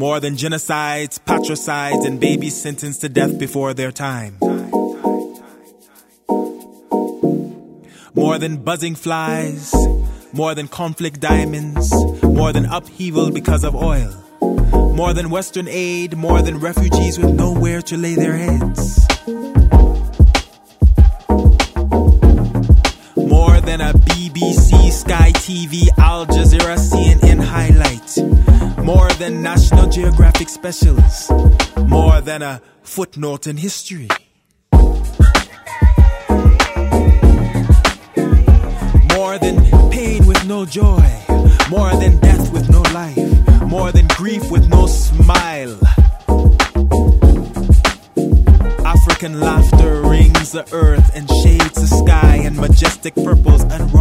More than genocides, patricides, and babies sentenced to death before their time. More than buzzing flies, more than conflict diamonds, more than upheaval because of oil. More than Western aid, more than refugees with nowhere to lay their heads. More than a BBC, Sky TV, Al Jazeera, CNN highlight. More than National Geographic specialists. More than a footnote in history. More than pain with no joy. More than death with no life. More than grief with no smile. African laughter rings the earth and shades the sky in majestic purples and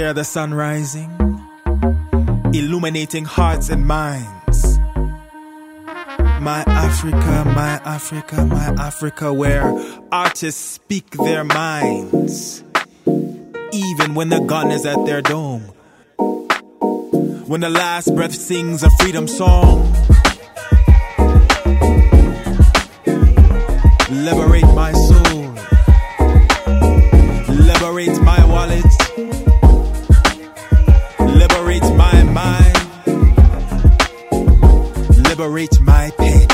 Hear the sun rising illuminating hearts and minds. My Africa, my Africa, my Africa, where artists speak their minds. Even when the gun is at their dome. When the last breath sings a freedom song. Liberate my soul. liberate my pain